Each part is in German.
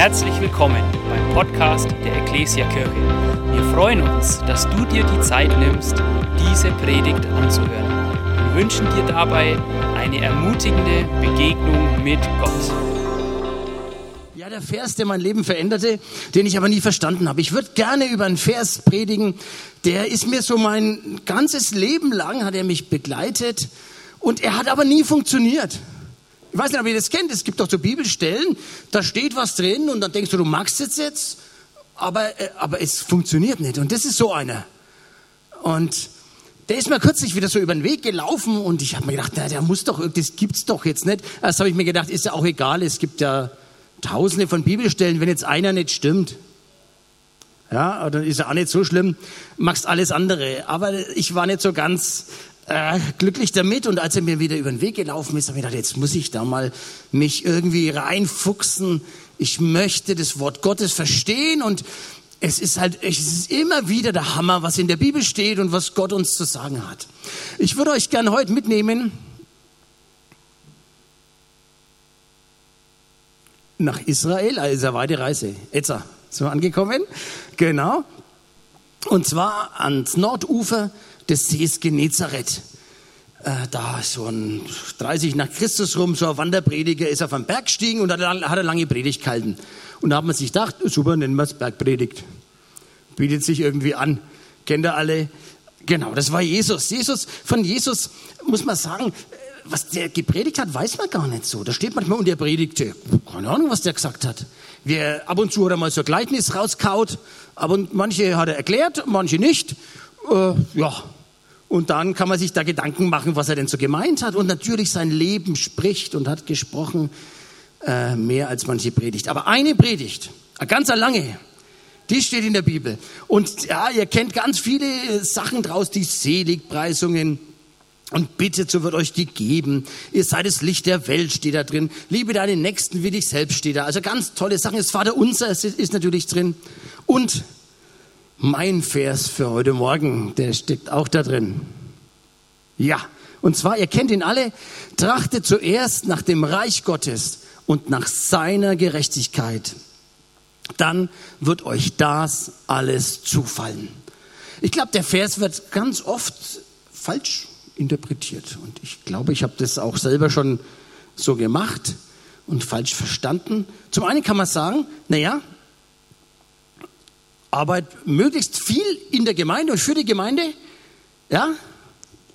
Herzlich willkommen beim Podcast der Ecclesia Kirche. Wir freuen uns, dass du dir die Zeit nimmst, diese Predigt anzuhören. Wir wünschen dir dabei eine ermutigende Begegnung mit Gott. Ja, der Vers, der mein Leben veränderte, den ich aber nie verstanden habe. Ich würde gerne über einen Vers predigen, der ist mir so mein ganzes Leben lang, hat er mich begleitet und er hat aber nie funktioniert. Ich weiß nicht, ob ihr das kennt. Es gibt doch so Bibelstellen, da steht was drin und dann denkst du, du magst es jetzt, aber, äh, aber es funktioniert nicht. Und das ist so einer. Und der ist mir kürzlich wieder so über den Weg gelaufen und ich habe mir gedacht, na, der muss doch, das gibt's doch jetzt nicht. Erst habe ich mir gedacht, ist ja auch egal, es gibt ja tausende von Bibelstellen, wenn jetzt einer nicht stimmt. Ja, dann ist ja auch nicht so schlimm, machst alles andere. Aber ich war nicht so ganz äh, glücklich damit. Und als er mir wieder über den Weg gelaufen ist, habe ich gedacht, jetzt muss ich da mal mich irgendwie reinfuchsen. Ich möchte das Wort Gottes verstehen und es ist halt, es ist immer wieder der Hammer, was in der Bibel steht und was Gott uns zu sagen hat. Ich würde euch gerne heute mitnehmen nach Israel, also eine weite Reise. Jetzt sind wir angekommen. Genau. Und zwar ans Nordufer des Sees Genezareth. Äh, so ein 30 nach Christus rum, so ein Wanderprediger ist auf einen Berg gestiegen und hat, hat eine lange Predigt gehalten. Und da hat man sich gedacht, super, nennen wir es Bergpredigt. Bietet sich irgendwie an. Kennt ihr alle? Genau, das war Jesus. Jesus, von Jesus muss man sagen, was der gepredigt hat, weiß man gar nicht so. Da steht manchmal und der predigte. Keine Ahnung, was der gesagt hat. Wir, ab und zu hat er mal so ein Gleichnis rauskaut, aber manche hat er erklärt, manche nicht. Äh, ja, und dann kann man sich da Gedanken machen, was er denn so gemeint hat. Und natürlich sein Leben spricht und hat gesprochen äh, mehr als manche Predigt. Aber eine Predigt, eine ganz lange, die steht in der Bibel. Und ja, ihr kennt ganz viele Sachen draus, die Seligpreisungen. Und bitte, so wird euch die geben. Ihr seid das Licht der Welt, steht da drin. Liebe deinen Nächsten wie dich selbst, steht da. Also ganz tolle Sachen. Das Vater Unser ist, ist natürlich drin. Und mein Vers für heute Morgen, der steckt auch da drin. Ja, und zwar, ihr kennt ihn alle, trachtet zuerst nach dem Reich Gottes und nach seiner Gerechtigkeit. Dann wird euch das alles zufallen. Ich glaube, der Vers wird ganz oft falsch interpretiert. Und ich glaube, ich habe das auch selber schon so gemacht und falsch verstanden. Zum einen kann man sagen, naja, arbeit möglichst viel in der Gemeinde und für die Gemeinde, ja,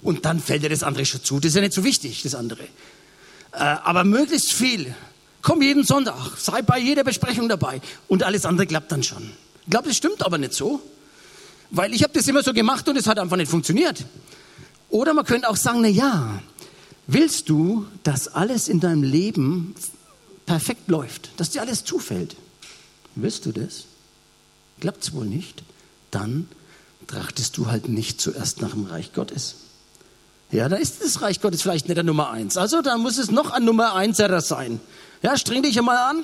und dann fällt dir das andere schon zu. Das ist ja nicht so wichtig, das andere. Äh, aber möglichst viel. Komm jeden Sonntag, sei bei jeder Besprechung dabei und alles andere klappt dann schon. Ich glaube, das stimmt aber nicht so, weil ich habe das immer so gemacht und es hat einfach nicht funktioniert. Oder man könnte auch sagen, na ja, willst du, dass alles in deinem Leben perfekt läuft, dass dir alles zufällt? Willst du das? Klappt es wohl nicht? Dann trachtest du halt nicht zuerst nach dem Reich Gottes. Ja, da ist das Reich Gottes vielleicht nicht der Nummer eins. Also da muss es noch ein Nummer einserer sein. Ja, streng dich einmal an.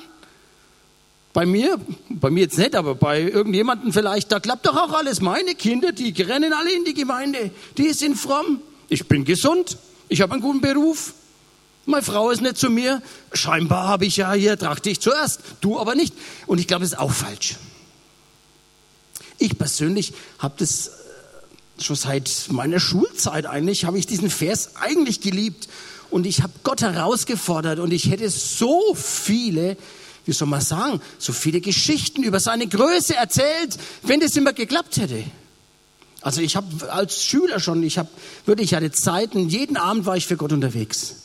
Bei mir, bei mir jetzt nicht, aber bei irgendjemandem vielleicht, da klappt doch auch alles. Meine Kinder, die rennen alle in die Gemeinde, die sind fromm. Ich bin gesund, ich habe einen guten Beruf. Meine Frau ist nicht zu mir. Scheinbar habe ich ja hier, trachte ich zuerst, du aber nicht. Und ich glaube, das ist auch falsch. Ich persönlich habe das äh, schon seit meiner Schulzeit eigentlich, habe ich diesen Vers eigentlich geliebt. Und ich habe Gott herausgefordert und ich hätte so viele, wie soll man sagen, so viele Geschichten über seine Größe erzählt, wenn das immer geklappt hätte. Also ich habe als Schüler schon, ich habe wirklich, ich hatte Zeiten, jeden Abend war ich für Gott unterwegs.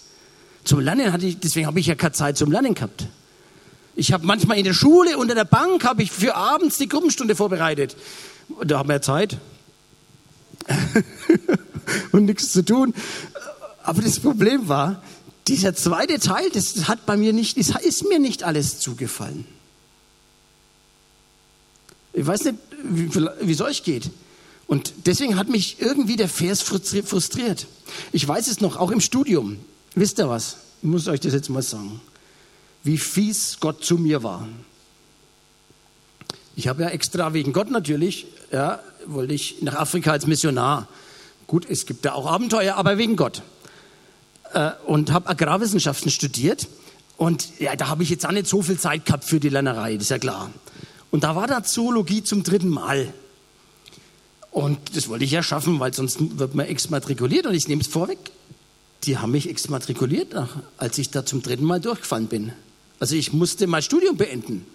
Zum Lernen hatte ich, deswegen habe ich ja keine Zeit zum Lernen gehabt. Ich habe manchmal in der Schule unter der Bank habe ich für abends die Gruppenstunde vorbereitet. Da haben wir Zeit und nichts zu tun. Aber das Problem war, dieser zweite Teil, das hat bei mir nicht, das ist mir nicht alles zugefallen. Ich weiß nicht, wie es euch geht. Und deswegen hat mich irgendwie der Vers frustriert. Ich weiß es noch, auch im Studium. Wisst ihr was? Ich muss euch das jetzt mal sagen wie fies Gott zu mir war. Ich habe ja extra wegen Gott natürlich, ja, wollte ich nach Afrika als Missionar. Gut, es gibt da auch Abenteuer, aber wegen Gott. Äh, und habe Agrarwissenschaften studiert. Und ja, da habe ich jetzt auch nicht so viel Zeit gehabt für die Lernerei, das ist ja klar. Und da war da Zoologie zum dritten Mal. Und das wollte ich ja schaffen, weil sonst wird man exmatrikuliert. Und ich nehme es vorweg, die haben mich exmatrikuliert, als ich da zum dritten Mal durchgefallen bin. Also ich musste mein Studium beenden.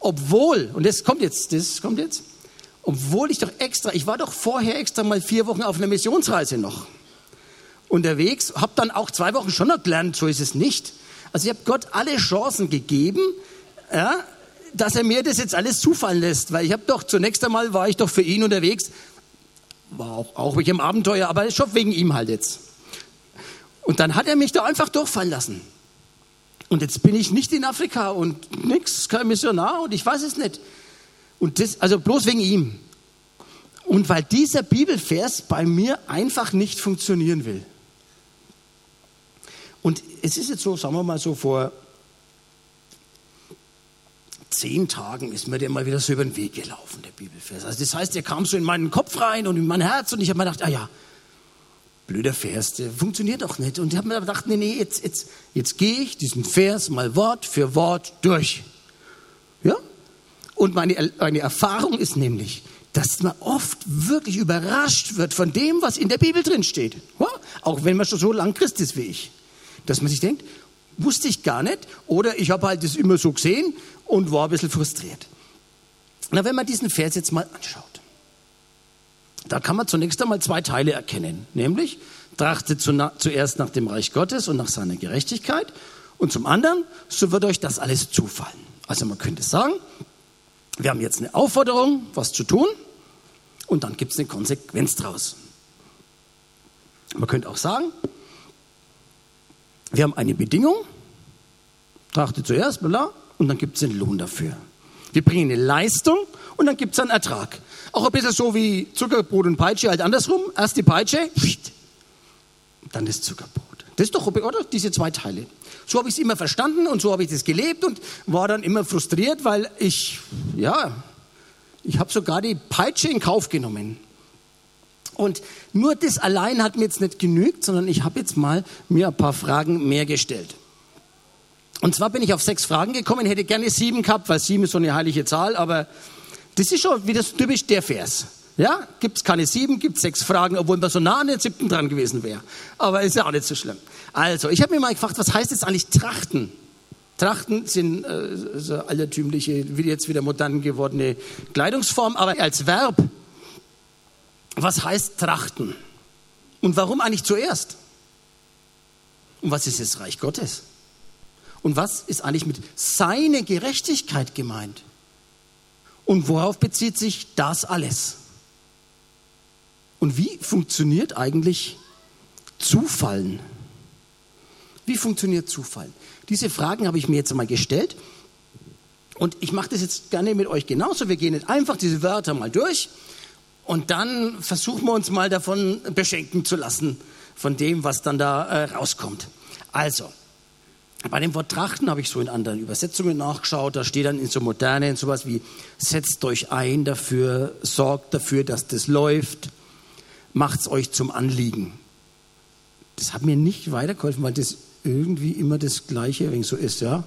Obwohl, und das kommt jetzt, das kommt jetzt, obwohl ich doch extra, ich war doch vorher extra mal vier Wochen auf einer Missionsreise noch unterwegs, habe dann auch zwei Wochen schon noch gelernt, so ist es nicht. Also ich habe Gott alle Chancen gegeben, ja, dass er mir das jetzt alles zufallen lässt, weil ich habe doch zunächst einmal war ich doch für ihn unterwegs, war auch, auch wegen dem Abenteuer, aber schon wegen ihm halt jetzt. Und dann hat er mich da einfach durchfallen lassen. Und jetzt bin ich nicht in Afrika und nix, kein Missionar und ich weiß es nicht. Und das, also bloß wegen ihm. Und weil dieser Bibelvers bei mir einfach nicht funktionieren will. Und es ist jetzt so, sagen wir mal so, vor zehn Tagen ist mir der mal wieder so über den Weg gelaufen, der Bibelvers. Also das heißt, der kam so in meinen Kopf rein und in mein Herz und ich habe mir gedacht, ah ja, blöder Vers, der funktioniert doch nicht. Und ich habe mir gedacht, nee, nee, jetzt, jetzt, jetzt gehe ich diesen Vers mal Wort für Wort durch. Ja? Und meine, meine Erfahrung ist nämlich, dass man oft wirklich überrascht wird von dem, was in der Bibel drin steht. Ja? Auch wenn man schon so lang Christ ist wie ich. Dass man sich denkt, wusste ich gar nicht oder ich habe halt das immer so gesehen und war ein bisschen frustriert. Na, wenn man diesen Vers jetzt mal anschaut, da kann man zunächst einmal zwei Teile erkennen, nämlich trachtet zuerst nach dem Reich Gottes und nach seiner Gerechtigkeit und zum anderen, so wird euch das alles zufallen. Also man könnte sagen, wir haben jetzt eine Aufforderung, was zu tun und dann gibt es eine Konsequenz draus. Man könnte auch sagen, wir haben eine Bedingung, trachtet zuerst, bla, und dann gibt es den Lohn dafür. Wir bringen eine Leistung und dann gibt es einen Ertrag. Auch ein bisschen so wie Zuckerbrot und Peitsche, halt andersrum. Erst die Peitsche, dann das Zuckerbrot. Das ist doch, oder? Diese zwei Teile. So habe ich es immer verstanden und so habe ich das gelebt und war dann immer frustriert, weil ich, ja, ich habe sogar die Peitsche in Kauf genommen. Und nur das allein hat mir jetzt nicht genügt, sondern ich habe jetzt mal mir ein paar Fragen mehr gestellt. Und zwar bin ich auf sechs Fragen gekommen, hätte gerne sieben gehabt, weil sieben ist so eine heilige Zahl, aber das ist schon wieder typisch der Vers. Ja, gibt es keine sieben, gibt es sechs Fragen, obwohl man so nah an den siebten dran gewesen wäre. Aber ist ja auch nicht so schlimm. Also, ich habe mir mal gefragt, was heißt jetzt eigentlich Trachten? Trachten sind äh, so altertümliche, wie jetzt wieder modern gewordene Kleidungsform, aber als Verb, was heißt Trachten? Und warum eigentlich zuerst? Und was ist das Reich Gottes? Und was ist eigentlich mit seine Gerechtigkeit gemeint? Und worauf bezieht sich das alles? Und wie funktioniert eigentlich Zufallen? Wie funktioniert Zufall? Diese Fragen habe ich mir jetzt einmal gestellt. Und ich mache das jetzt gerne mit euch genauso. Wir gehen jetzt einfach diese Wörter mal durch und dann versuchen wir uns mal davon beschenken zu lassen, von dem, was dann da äh, rauskommt. Also, bei dem Wort Trachten habe ich so in anderen Übersetzungen nachgeschaut. Da steht dann in so modernen sowas wie setzt euch ein dafür, sorgt dafür, dass das läuft, macht es euch zum Anliegen. Das hat mir nicht weitergeholfen, weil das irgendwie immer das Gleiche so ist, ja.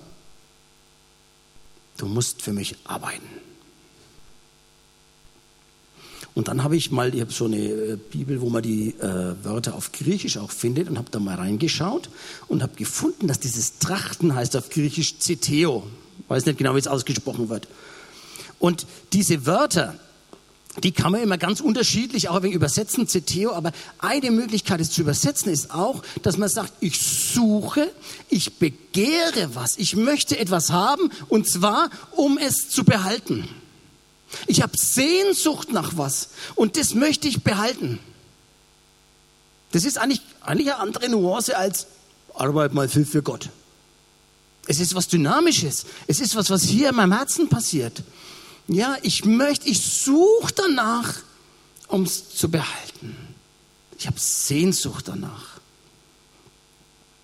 Du musst für mich arbeiten. Und dann habe ich mal, ich habe so eine äh, Bibel, wo man die äh, Wörter auf Griechisch auch findet und habe da mal reingeschaut und habe gefunden, dass dieses Trachten heißt auf Griechisch Zeteo. Weiß nicht genau, wie es ausgesprochen wird. Und diese Wörter, die kann man immer ganz unterschiedlich auch wegen übersetzen, Zeteo, aber eine Möglichkeit, es zu übersetzen, ist auch, dass man sagt, ich suche, ich begehre was, ich möchte etwas haben und zwar, um es zu behalten. Ich habe Sehnsucht nach was und das möchte ich behalten. Das ist eigentlich, eigentlich eine andere Nuance als Arbeit mal viel für Gott. Es ist was Dynamisches. Es ist was, was hier in meinem Herzen passiert. Ja, ich möchte, ich suche danach, um es zu behalten. Ich habe Sehnsucht danach.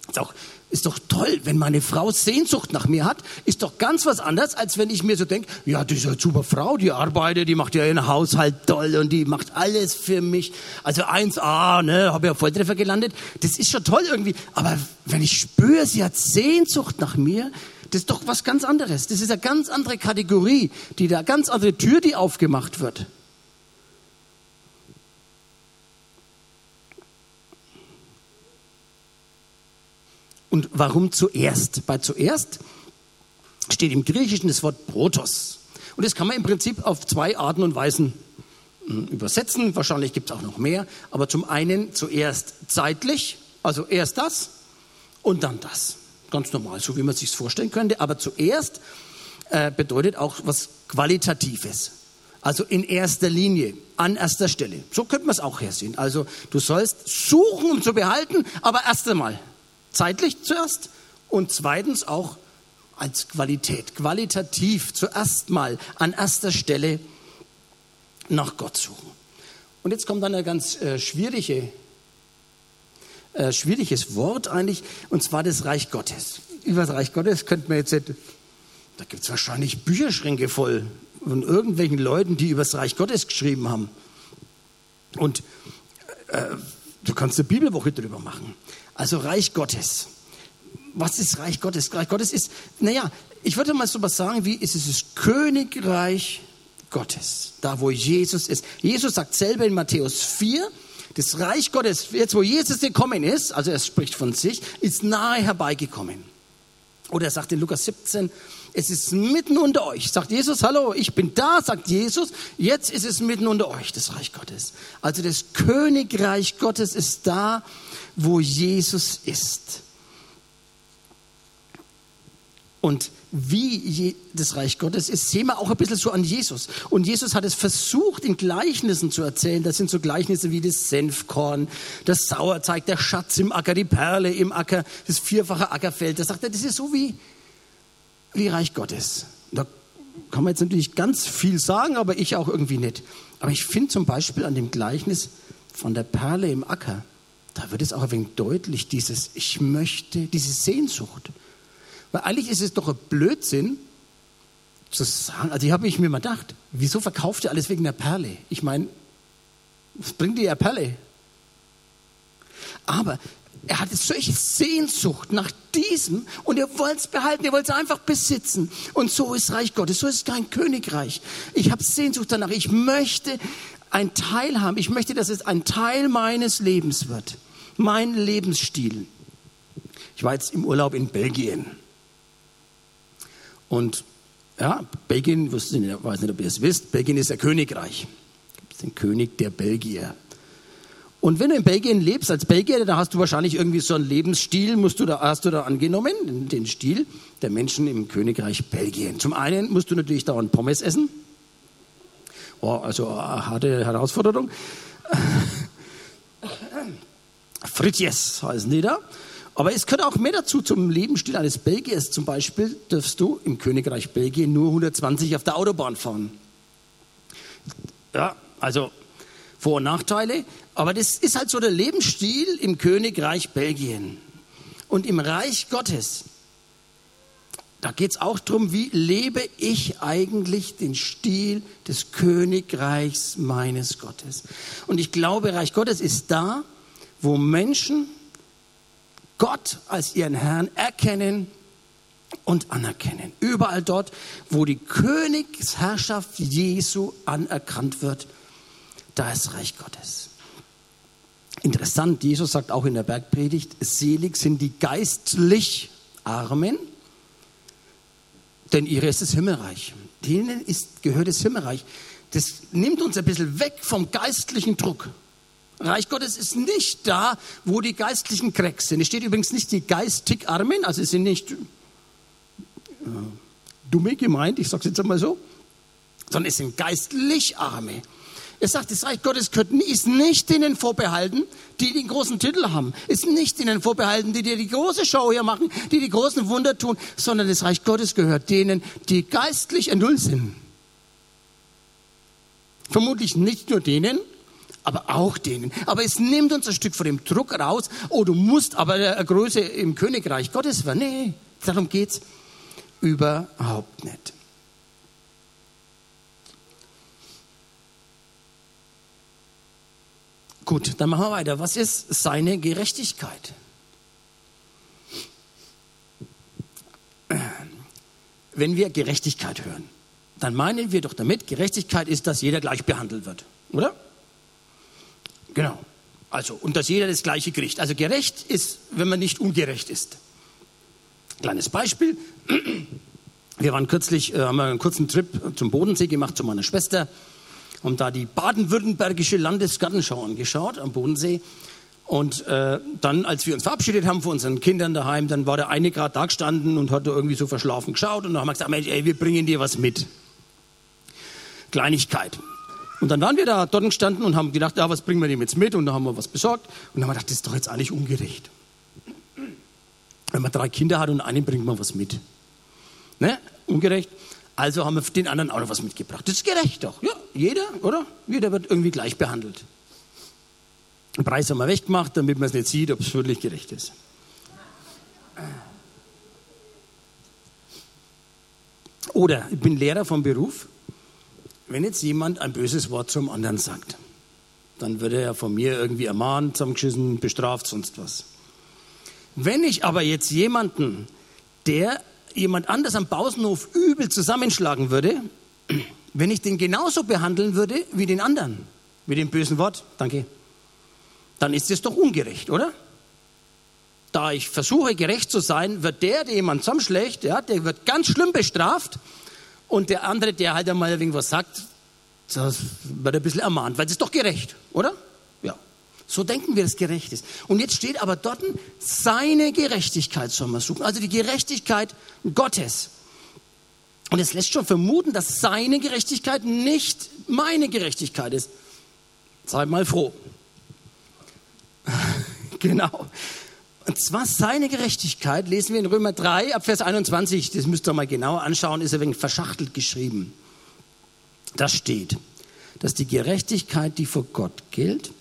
Das ist auch ist doch toll, wenn meine Frau Sehnsucht nach mir hat, ist doch ganz was anderes, als wenn ich mir so denke, ja, das ist eine super Frau, die arbeitet, die macht ja ihren Haushalt toll und die macht alles für mich. Also 1A, ne, habe ja Volltreffer gelandet. Das ist schon toll irgendwie. Aber wenn ich spüre, sie hat Sehnsucht nach mir, das ist doch was ganz anderes. Das ist eine ganz andere Kategorie, die da ganz andere Tür, die aufgemacht wird. Und warum zuerst? Bei zuerst steht im Griechischen das Wort Protos. Und das kann man im Prinzip auf zwei Arten und Weisen hm, übersetzen. Wahrscheinlich gibt es auch noch mehr. Aber zum einen zuerst zeitlich, also erst das und dann das. Ganz normal, so wie man sich vorstellen könnte. Aber zuerst äh, bedeutet auch was Qualitatives. Also in erster Linie, an erster Stelle. So könnte man es auch hersehen. Also du sollst suchen, um zu behalten, aber erst einmal zeitlich zuerst und zweitens auch als Qualität, qualitativ zuerst mal an erster Stelle nach Gott suchen. Und jetzt kommt dann ein ganz äh, schwierige, äh, schwieriges Wort eigentlich, und zwar das Reich Gottes. Über das Reich Gottes könnte man jetzt, da gibt es wahrscheinlich Bücherschränke voll von irgendwelchen Leuten, die über das Reich Gottes geschrieben haben. Und äh, du kannst eine Bibelwoche drüber machen. Also Reich Gottes. Was ist Reich Gottes? Reich Gottes ist, naja, ich würde mal so was sagen, wie ist es das Königreich Gottes, da wo Jesus ist. Jesus sagt selber in Matthäus 4, das Reich Gottes, jetzt wo Jesus gekommen ist, also er spricht von sich, ist nahe herbeigekommen. Oder er sagt in Lukas 17, es ist mitten unter euch. Sagt Jesus, hallo, ich bin da, sagt Jesus, jetzt ist es mitten unter euch, das Reich Gottes. Also das Königreich Gottes ist da, wo Jesus ist. Und wie das Reich Gottes ist, sehen wir auch ein bisschen so an Jesus. Und Jesus hat es versucht, in Gleichnissen zu erzählen. Das sind so Gleichnisse wie das Senfkorn, das Sauerzeig, der Schatz im Acker, die Perle im Acker, das vierfache Ackerfeld. Da sagt er, das ist so wie, wie Reich Gottes. Da kann man jetzt natürlich ganz viel sagen, aber ich auch irgendwie nicht. Aber ich finde zum Beispiel an dem Gleichnis von der Perle im Acker, da wird es auch ein wenig deutlich, dieses Ich möchte, diese Sehnsucht. Weil eigentlich ist es doch ein Blödsinn zu sagen, also ich habe ich mir mal gedacht, wieso verkauft ihr alles wegen der Perle? Ich meine, was bringt dir ja Perle? Aber er hatte solche Sehnsucht nach diesem und er wollte es behalten, er wollte es einfach besitzen. Und so ist Reich Gottes, so ist kein Königreich. Ich habe Sehnsucht danach, ich möchte ein Teil haben, ich möchte, dass es ein Teil meines Lebens wird mein Lebensstil. Ich war jetzt im Urlaub in Belgien. Und ja, Belgien, ich weiß nicht, ob ihr es wisst, Belgien ist ein Königreich. Ist ein König der Belgier. Und wenn du in Belgien lebst als Belgier, dann hast du wahrscheinlich irgendwie so einen Lebensstil, musst du da, hast du da angenommen, den Stil der Menschen im Königreich Belgien. Zum einen musst du natürlich dauernd Pommes essen. Oh, also eine harte Herausforderung. Fritjes heißen die da. Aber es gehört auch mehr dazu zum Lebensstil eines Belgiers. Zum Beispiel dürfst du im Königreich Belgien nur 120 auf der Autobahn fahren. Ja, also Vor- und Nachteile. Aber das ist halt so der Lebensstil im Königreich Belgien. Und im Reich Gottes, da geht es auch darum, wie lebe ich eigentlich den Stil des Königreichs meines Gottes. Und ich glaube, Reich Gottes ist da, wo Menschen Gott als ihren Herrn erkennen und anerkennen. Überall dort, wo die Königsherrschaft Jesu anerkannt wird, da ist Reich Gottes. Interessant, Jesus sagt auch in der Bergpredigt, selig sind die geistlich Armen, denn ihre ist das Himmelreich. Denen ist, gehört das Himmelreich. Das nimmt uns ein bisschen weg vom geistlichen Druck. Reich Gottes ist nicht da, wo die geistlichen Cracks sind. Es steht übrigens nicht die geistig Armen, also es sind nicht äh, dumme gemeint, ich sage es jetzt einmal so, sondern es sind geistlich Arme. Er sagt, das Reich Gottes ist nicht denen vorbehalten, die den großen Titel haben. Ist nicht denen vorbehalten, die dir die große Show hier machen, die die großen Wunder tun, sondern das Reich Gottes gehört denen, die geistlich null sind. Vermutlich nicht nur denen, aber auch denen. Aber es nimmt uns ein Stück von dem Druck raus, oh, du musst aber eine Größe im Königreich Gottes werden. Nee, darum geht's überhaupt nicht. Gut, dann machen wir weiter. Was ist seine Gerechtigkeit? Wenn wir Gerechtigkeit hören, dann meinen wir doch damit, Gerechtigkeit ist, dass jeder gleich behandelt wird, oder? Genau. Also, und dass jeder das gleiche kriegt. Also gerecht ist, wenn man nicht ungerecht ist. Kleines Beispiel. Wir waren kürzlich, äh, haben einen kurzen Trip zum Bodensee gemacht zu meiner Schwester haben da die baden-württembergische Landesgartenschau angeschaut am Bodensee. Und äh, dann, als wir uns verabschiedet haben von unseren Kindern daheim, dann war der eine gerade da gestanden und hat da irgendwie so verschlafen geschaut. Und dann haben wir gesagt, ey, wir bringen dir was mit. Kleinigkeit. Und dann waren wir da dort gestanden und haben gedacht, ja, was bringen wir dem jetzt mit? Und dann haben wir was besorgt. Und dann haben wir gedacht, das ist doch jetzt eigentlich ungerecht. Wenn man drei Kinder hat und einen bringt man was mit. Ne? Ungerecht. Also haben wir den anderen auch noch was mitgebracht. Das ist gerecht doch. Ja, jeder, oder? Jeder wird irgendwie gleich behandelt. Den Preis haben wir weggemacht, damit man es nicht sieht, ob es wirklich gerecht ist. Oder ich bin Lehrer vom Beruf. Wenn jetzt jemand ein böses Wort zum anderen sagt, dann wird er ja von mir irgendwie ermahnt, zusammengeschissen, bestraft, sonst was. Wenn ich aber jetzt jemanden, der jemand anders am Pausenhof übel zusammenschlagen würde, wenn ich den genauso behandeln würde wie den anderen, mit dem bösen Wort, danke, dann ist es doch ungerecht, oder? Da ich versuche, gerecht zu sein, wird der, der jemand zusammenschlägt, ja, der wird ganz schlimm bestraft und der andere, der halt einmal irgendwas sagt, das wird ein bisschen ermahnt, weil es ist doch gerecht, oder? So denken wir, dass gerecht ist. Und jetzt steht aber dort, seine Gerechtigkeit soll man suchen. Also die Gerechtigkeit Gottes. Und es lässt schon vermuten, dass seine Gerechtigkeit nicht meine Gerechtigkeit ist. Sei mal froh. genau. Und zwar seine Gerechtigkeit lesen wir in Römer 3 ab Vers 21. Das müsst ihr mal genauer anschauen, ist ein wenig verschachtelt geschrieben. Da steht, dass die Gerechtigkeit, die vor Gott gilt,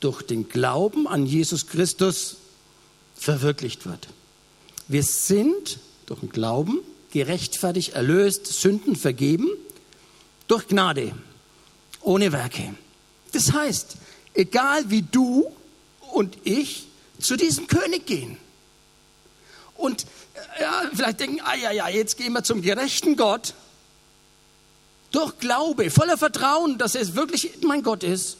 durch den Glauben an Jesus Christus verwirklicht wird. Wir sind durch den Glauben gerechtfertigt, erlöst, Sünden vergeben, durch Gnade, ohne Werke. Das heißt, egal wie du und ich zu diesem König gehen und ja, vielleicht denken, ah ja, ja, jetzt gehen wir zum gerechten Gott, durch Glaube, voller Vertrauen, dass es wirklich mein Gott ist,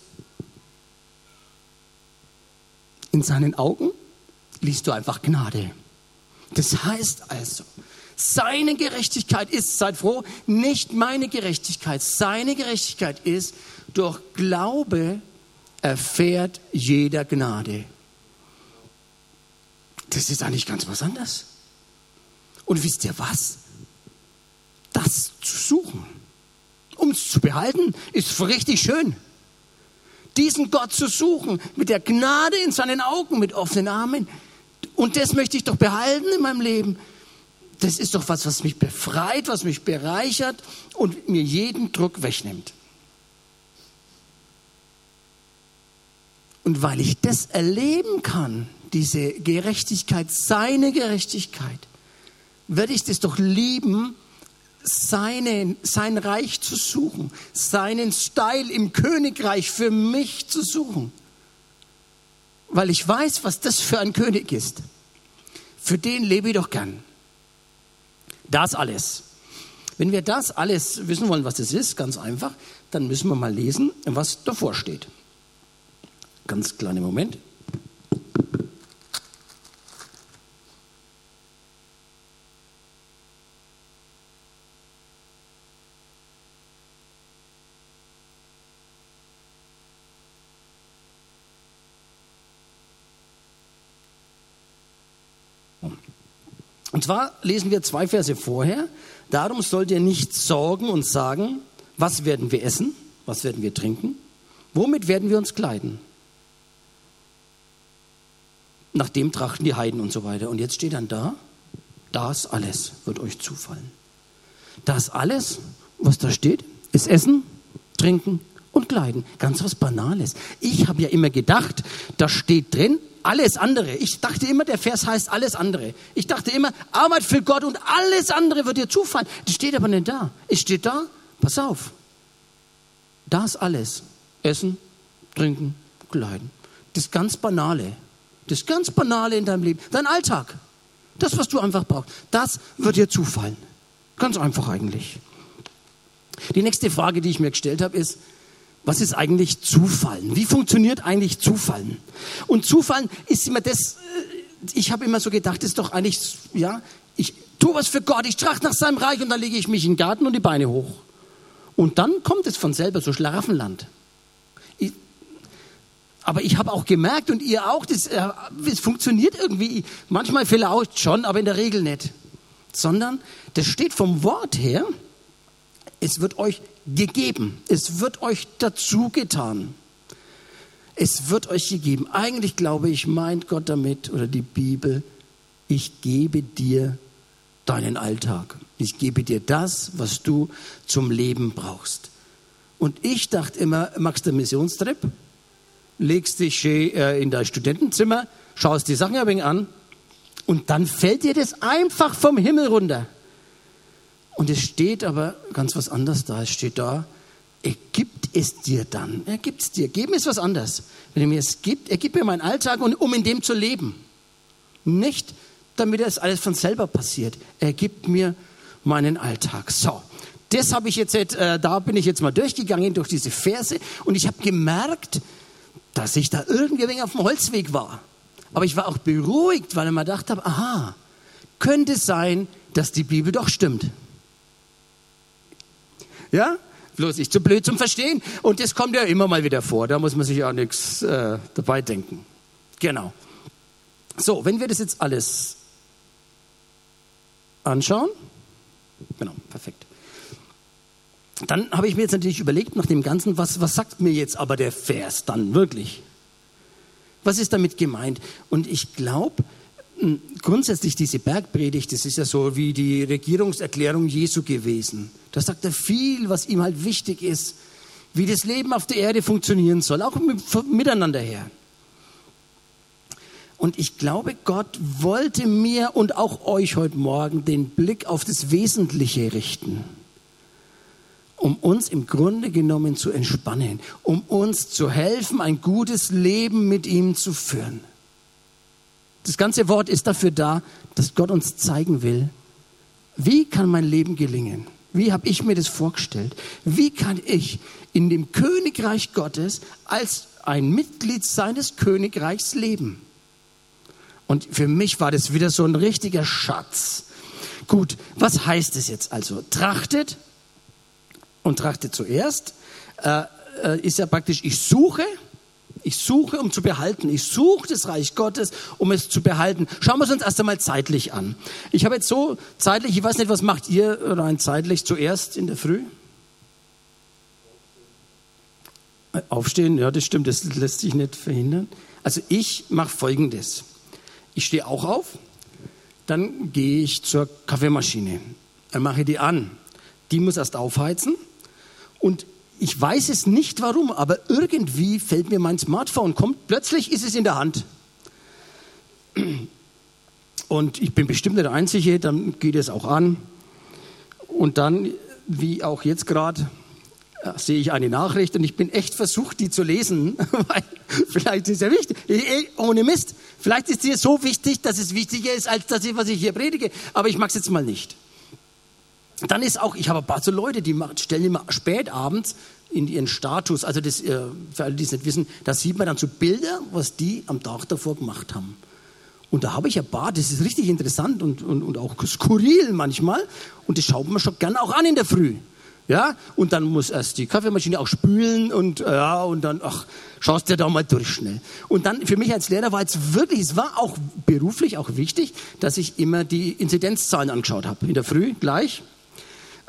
in seinen Augen liest du einfach Gnade. Das heißt also, seine Gerechtigkeit ist, seid froh, nicht meine Gerechtigkeit. Seine Gerechtigkeit ist, durch Glaube erfährt jeder Gnade. Das ist eigentlich ganz was anderes. Und wisst ihr was? Das zu suchen, um es zu behalten, ist richtig schön diesen Gott zu suchen, mit der Gnade in seinen Augen, mit offenen Armen. Und das möchte ich doch behalten in meinem Leben. Das ist doch was, was mich befreit, was mich bereichert und mir jeden Druck wegnimmt. Und weil ich das erleben kann, diese Gerechtigkeit, seine Gerechtigkeit, werde ich das doch lieben, seinen, sein Reich zu suchen, seinen Style im Königreich für mich zu suchen. Weil ich weiß, was das für ein König ist. Für den lebe ich doch gern. Das alles. Wenn wir das alles wissen wollen, was das ist, ganz einfach, dann müssen wir mal lesen, was davor steht. Ganz kleiner Moment. Und zwar lesen wir zwei Verse vorher. Darum sollt ihr nicht sorgen und sagen, was werden wir essen, was werden wir trinken, womit werden wir uns kleiden. Nach dem trachten die Heiden und so weiter. Und jetzt steht dann da, das alles wird euch zufallen. Das alles, was da steht, ist Essen, Trinken und Kleiden. Ganz was Banales. Ich habe ja immer gedacht, da steht drin, alles andere. Ich dachte immer, der Vers heißt alles andere. Ich dachte immer, Arbeit für Gott und alles andere wird dir zufallen. Das steht aber nicht da. Es steht da, pass auf. Das alles. Essen, trinken, kleiden. Das ganz Banale. Das ganz Banale in deinem Leben. Dein Alltag. Das, was du einfach brauchst. Das wird dir zufallen. Ganz einfach eigentlich. Die nächste Frage, die ich mir gestellt habe, ist, was ist eigentlich Zufallen? Wie funktioniert eigentlich Zufallen? Und Zufallen ist immer das, äh, ich habe immer so gedacht, ist doch eigentlich, ja, ich tue was für Gott, ich trachte nach seinem Reich und dann lege ich mich in den Garten und die Beine hoch. Und dann kommt es von selber, so Schlaraffenland. Aber ich habe auch gemerkt und ihr auch, das, äh, es funktioniert irgendwie, manchmal vielleicht schon, aber in der Regel nicht. Sondern das steht vom Wort her, es wird euch gegeben. Es wird euch dazu getan. Es wird euch gegeben. Eigentlich glaube ich, meint Gott damit oder die Bibel, ich gebe dir deinen Alltag. Ich gebe dir das, was du zum Leben brauchst. Und ich dachte immer, machst du einen Missionstrip, legst dich äh, in dein Studentenzimmer, schaust die Sachen ein wenig an und dann fällt dir das einfach vom Himmel runter. Und es steht aber ganz was anderes da. Es steht da, er gibt es dir dann. Er gibt es dir. Geben ist was anderes. Wenn er mir es gibt, er gibt mir meinen Alltag, um in dem zu leben. Nicht, damit es alles von selber passiert. Er gibt mir meinen Alltag. So, das habe ich jetzt, äh, da bin ich jetzt mal durchgegangen durch diese Verse und ich habe gemerkt, dass ich da irgendwie auf dem Holzweg war. Aber ich war auch beruhigt, weil ich mir gedacht habe, aha, könnte sein, dass die Bibel doch stimmt. Ja? Bloß ich zu blöd zum Verstehen. Und das kommt ja immer mal wieder vor. Da muss man sich auch nichts äh, dabei denken. Genau. So, wenn wir das jetzt alles anschauen. Genau, perfekt. Dann habe ich mir jetzt natürlich überlegt, nach dem Ganzen, was, was sagt mir jetzt aber der Vers dann wirklich? Was ist damit gemeint? Und ich glaube, hm, grundsätzlich diese Bergpredigt, das ist ja so wie die Regierungserklärung Jesu gewesen. Da sagt er viel, was ihm halt wichtig ist, wie das Leben auf der Erde funktionieren soll, auch miteinander her. Und ich glaube, Gott wollte mir und auch euch heute Morgen den Blick auf das Wesentliche richten, um uns im Grunde genommen zu entspannen, um uns zu helfen, ein gutes Leben mit ihm zu führen. Das ganze Wort ist dafür da, dass Gott uns zeigen will, wie kann mein Leben gelingen? Wie habe ich mir das vorgestellt? Wie kann ich in dem Königreich Gottes als ein Mitglied seines Königreichs leben? Und für mich war das wieder so ein richtiger Schatz. Gut, was heißt es jetzt also? Trachtet und trachtet zuerst äh, äh ist ja praktisch, ich suche ich suche, um zu behalten. Ich suche das Reich Gottes, um es zu behalten. Schauen wir es uns erst einmal zeitlich an. Ich habe jetzt so zeitlich, ich weiß nicht, was macht ihr rein zeitlich zuerst in der Früh? Aufstehen, ja, das stimmt, das lässt sich nicht verhindern. Also ich mache Folgendes. Ich stehe auch auf, dann gehe ich zur Kaffeemaschine, dann mache ich die an. Die muss erst aufheizen und ich weiß es nicht warum, aber irgendwie fällt mir mein Smartphone, kommt, plötzlich ist es in der Hand. Und ich bin bestimmt nicht der Einzige, dann geht es auch an. Und dann, wie auch jetzt gerade, äh, sehe ich eine Nachricht und ich bin echt versucht, die zu lesen, weil vielleicht ist ja wichtig, ohne Mist, vielleicht ist sie so wichtig, dass es wichtiger ist, als das, was ich hier predige, aber ich mag es jetzt mal nicht. Dann ist auch, ich habe ein paar so Leute, die stellen immer spät abends in ihren Status, also das, äh, für alle, die es nicht wissen, da sieht man dann so Bilder, was die am Tag davor gemacht haben. Und da habe ich ein paar, das ist richtig interessant und, und, und auch skurril manchmal. Und das schaut man schon gern auch an in der Früh. Ja, und dann muss erst die Kaffeemaschine auch spülen und ja, und dann, ach, schaust dir da mal durch schnell. Und dann für mich als Lehrer war es wirklich, es war auch beruflich auch wichtig, dass ich immer die Inzidenzzahlen angeschaut habe. In der Früh gleich,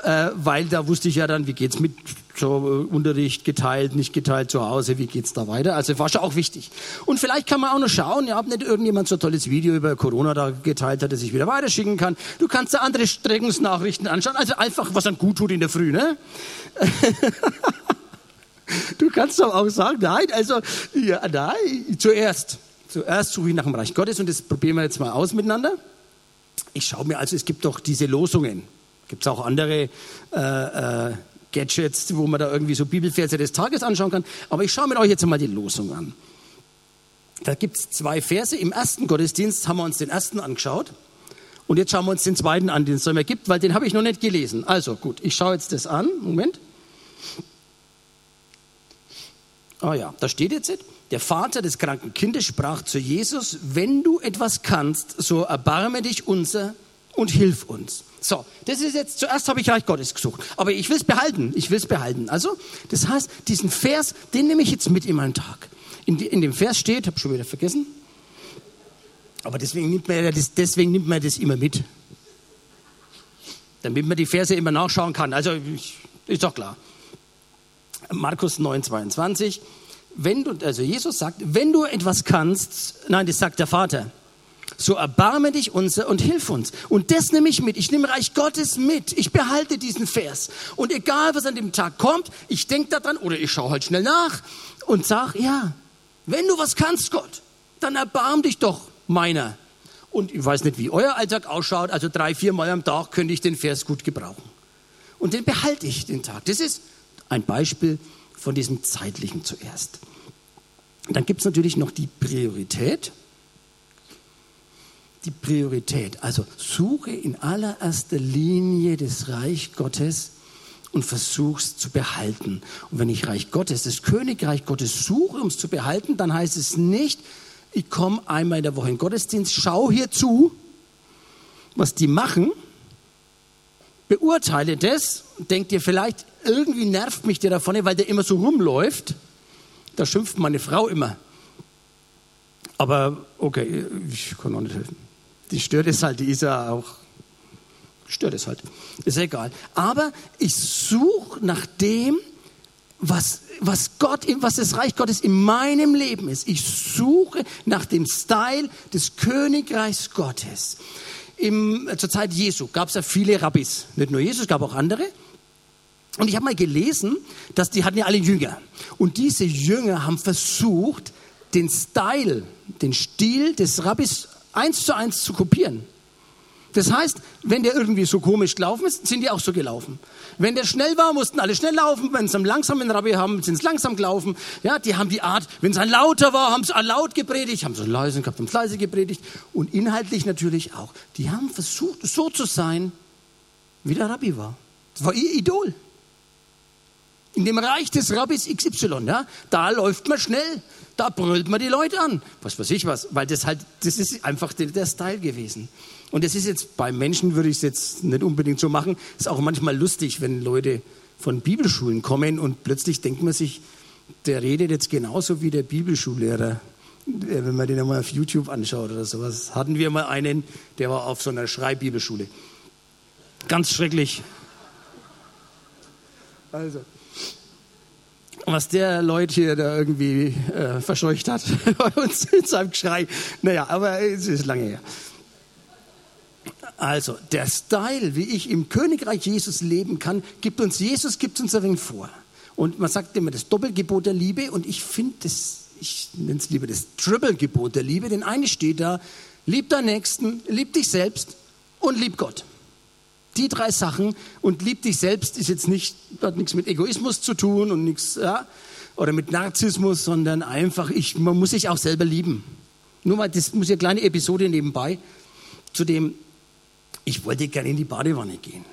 äh, weil da wusste ich ja dann, wie geht's mit so äh, Unterricht geteilt, nicht geteilt zu Hause, wie geht's da weiter? Also war schon auch wichtig. Und vielleicht kann man auch noch schauen, ja, ob nicht irgendjemand so ein tolles Video über Corona da geteilt hat, das ich wieder weiterschicken kann. Du kannst da andere Streckungsnachrichten anschauen, also einfach, was dann gut tut in der Früh, ne? du kannst doch auch sagen, nein, also, ja, nein, zuerst. Zuerst suche ich nach dem Reich Gottes und das probieren wir jetzt mal aus miteinander. Ich schaue mir also, es gibt doch diese Losungen. Gibt es auch andere äh, äh, Gadgets, wo man da irgendwie so Bibelverse des Tages anschauen kann. Aber ich schaue mir euch jetzt mal die Losung an. Da gibt es zwei Verse. Im ersten Gottesdienst haben wir uns den ersten angeschaut. Und jetzt schauen wir uns den zweiten an, den es immer gibt, weil den habe ich noch nicht gelesen. Also gut, ich schaue jetzt das an. Moment. Ah ja, da steht jetzt, der Vater des kranken Kindes sprach zu Jesus, wenn du etwas kannst, so erbarme dich unser und hilf uns. So, das ist jetzt, zuerst habe ich Reich Gottes gesucht, aber ich will es behalten, ich will es behalten. Also, das heißt, diesen Vers, den nehme ich jetzt mit in meinen Tag. In, in dem Vers steht, habe schon wieder vergessen, aber deswegen nimmt, man das, deswegen nimmt man das immer mit. Damit man die Verse immer nachschauen kann. Also, ist doch klar. Markus 9, 22. Wenn du, also Jesus sagt, wenn du etwas kannst, nein, das sagt der Vater, so erbarme dich unser und hilf uns. Und das nehme ich mit. Ich nehme Reich Gottes mit. Ich behalte diesen Vers. Und egal, was an dem Tag kommt, ich denke daran oder ich schaue halt schnell nach und sage, ja, wenn du was kannst, Gott, dann erbarm dich doch meiner. Und ich weiß nicht, wie euer Alltag ausschaut. Also drei, vier Mal am Tag könnte ich den Vers gut gebrauchen. Und den behalte ich den Tag. Das ist ein Beispiel von diesem zeitlichen zuerst. Dann gibt es natürlich noch die Priorität. Die Priorität. Also suche in allererster Linie das Reich Gottes und versuch's zu behalten. Und wenn ich Reich Gottes, das Königreich Gottes suche, um es zu behalten, dann heißt es nicht, ich komme einmal in der Woche in den Gottesdienst, schau hier zu, was die machen, beurteile das, denkt dir vielleicht, irgendwie nervt mich der da vorne, weil der immer so rumläuft. Da schimpft meine Frau immer. Aber okay, ich kann auch nicht helfen. Die stört es halt, die ist ja auch, stört es halt. Ist egal. Aber ich suche nach dem, was, was Gott, was das Reich Gottes in meinem Leben ist. Ich suche nach dem Style des Königreichs Gottes. Im, zur Zeit Jesu gab es ja viele Rabbis. Nicht nur Jesus, gab auch andere. Und ich habe mal gelesen, dass die hatten ja alle Jünger. Und diese Jünger haben versucht, den Style, den Stil des Rabbis eins zu eins zu kopieren. Das heißt, wenn der irgendwie so komisch gelaufen ist, sind die auch so gelaufen. Wenn der schnell war, mussten alle schnell laufen. Wenn sie einen langsamen Rabbi haben, sind sie langsam gelaufen. Ja, die haben die Art, wenn es ein lauter war, haben sie laut gepredigt, haben sie leise gehabt und leise gepredigt. Und inhaltlich natürlich auch. Die haben versucht, so zu sein, wie der Rabbi war. Das war ihr Idol. In dem Reich des Rabbis XY, ja, da läuft man schnell, da brüllt man die Leute an. Was weiß ich was, weil das halt, das ist einfach der, der Style gewesen. Und das ist jetzt, bei Menschen würde ich es jetzt nicht unbedingt so machen. Ist auch manchmal lustig, wenn Leute von Bibelschulen kommen und plötzlich denkt man sich, der redet jetzt genauso wie der Bibelschullehrer. Wenn man den einmal auf YouTube anschaut oder sowas. Hatten wir mal einen, der war auf so einer Schreibbibelschule. Ganz schrecklich. Also, was der Leute hier da irgendwie äh, verscheucht hat bei uns in seinem Geschrei. Naja, aber es ist lange her. Also, der Style, wie ich im Königreich Jesus leben kann, gibt uns Jesus, gibt uns ein wenig vor. Und man sagt immer das Doppelgebot der Liebe und ich finde das, ich nenne es lieber das Triple-Gebot der Liebe, denn eine steht da, lieb deinen Nächsten, lieb dich selbst und lieb Gott. Die drei Sachen und lieb dich selbst ist jetzt nicht, hat nichts mit Egoismus zu tun und nichts, ja, oder mit Narzissmus, sondern einfach, ich, man muss sich auch selber lieben. Nur mal, das muss ja eine kleine Episode nebenbei zu dem, ich wollte gerne in die Badewanne gehen.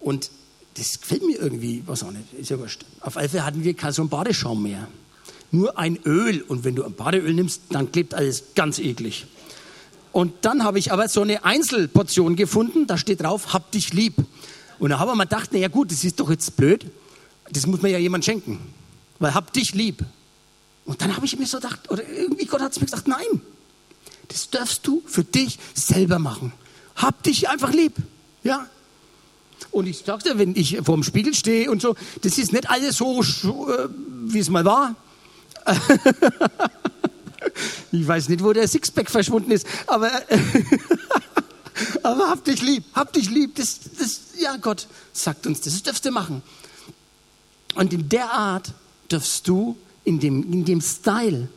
Und das gefällt mir irgendwie, was auch nicht, ist ja wurscht. Auf Fälle hatten wir keinen so einen Badeschaum mehr. Nur ein Öl. Und wenn du ein Badeöl nimmst, dann klebt alles ganz eklig. Und dann habe ich aber so eine Einzelportion gefunden, da steht drauf, hab dich lieb. Und da haben wir mal gedacht, na ja gut, das ist doch jetzt blöd, das muss man ja jemand schenken, weil hab dich lieb. Und dann habe ich mir so gedacht, oder irgendwie Gott hat es mir gesagt, nein, das darfst du für dich selber machen. Hab dich einfach lieb, ja. Und ich sagte, wenn ich vor dem Spiegel stehe und so, das ist nicht alles so, äh, wie es mal war. Ich weiß nicht, wo der Sixpack verschwunden ist, aber, aber hab dich lieb, hab dich lieb. Das, das, ja, Gott sagt uns das, das dürfst du machen. Und in der Art darfst du, in dem, in dem Style,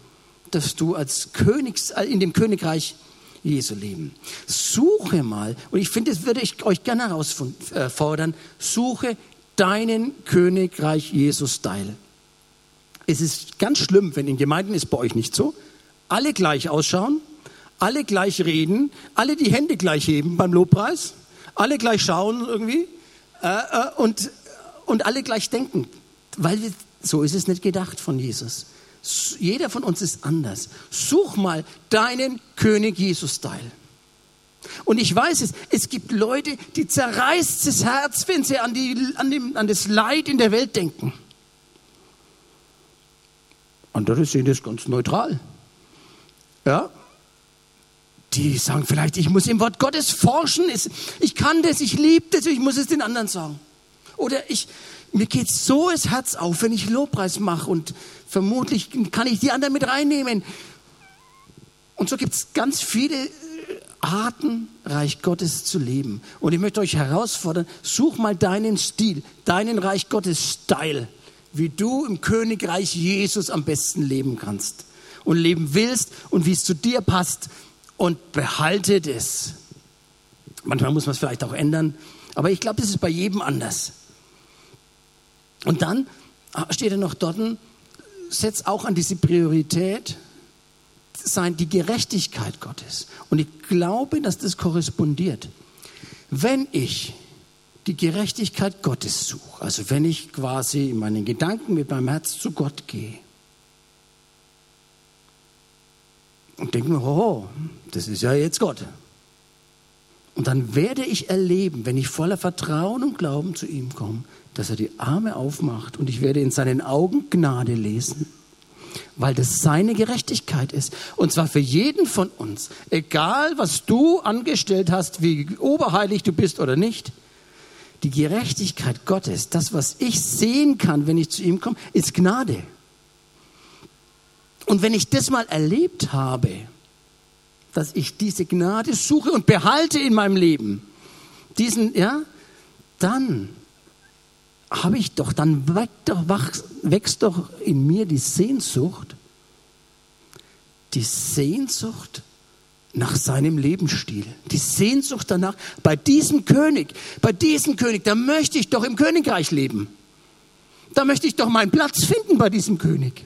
darfst du als Königs, äh, in dem Königreich Jesu leben. Suche mal, und ich finde, das würde ich euch gerne herausfordern, suche deinen Königreich Jesus-Style. Es ist ganz schlimm, wenn in Gemeinden ist bei euch nicht so, alle gleich ausschauen, alle gleich reden, alle die Hände gleich heben beim Lobpreis, alle gleich schauen irgendwie äh, äh, und, und alle gleich denken, weil wir, so ist es nicht gedacht von Jesus. Jeder von uns ist anders. Such mal deinen König Jesus-Style. Und ich weiß es, es gibt Leute, die zerreißt das Herz, wenn sie an, die, an, dem, an das Leid in der Welt denken. Andere sehen das ganz neutral. Ja? Die sagen vielleicht, ich muss im Wort Gottes forschen, ich kann das, ich liebe das, ich muss es den anderen sagen. Oder ich, mir geht so das Herz auf, wenn ich Lobpreis mache und vermutlich kann ich die anderen mit reinnehmen. Und so gibt es ganz viele äh, Arten, Reich Gottes zu leben. Und ich möchte euch herausfordern, such mal deinen Stil, deinen Reich Gottes Style, wie du im Königreich Jesus am besten leben kannst und leben willst und wie es zu dir passt und behalte das. Manchmal muss man es vielleicht auch ändern, aber ich glaube, das ist bei jedem anders. Und dann steht er noch dort, setz auch an diese Priorität sein, die Gerechtigkeit Gottes. Und ich glaube, dass das korrespondiert. Wenn ich die Gerechtigkeit Gottes suche, also wenn ich quasi in meinen Gedanken mit meinem Herz zu Gott gehe und denke mir, oh, das ist ja jetzt Gott. Und dann werde ich erleben, wenn ich voller Vertrauen und Glauben zu ihm komme, dass er die Arme aufmacht und ich werde in seinen Augen Gnade lesen, weil das seine Gerechtigkeit ist. Und zwar für jeden von uns, egal was du angestellt hast, wie oberheilig du bist oder nicht. Die Gerechtigkeit Gottes, das, was ich sehen kann, wenn ich zu ihm komme, ist Gnade. Und wenn ich das mal erlebt habe, dass ich diese Gnade suche und behalte in meinem Leben, diesen, ja, dann habe ich doch, dann wächst doch, in mir die Sehnsucht, die Sehnsucht nach seinem Lebensstil, die Sehnsucht danach, bei diesem König, bei diesem König, da möchte ich doch im Königreich leben. Da möchte ich doch meinen Platz finden bei diesem König.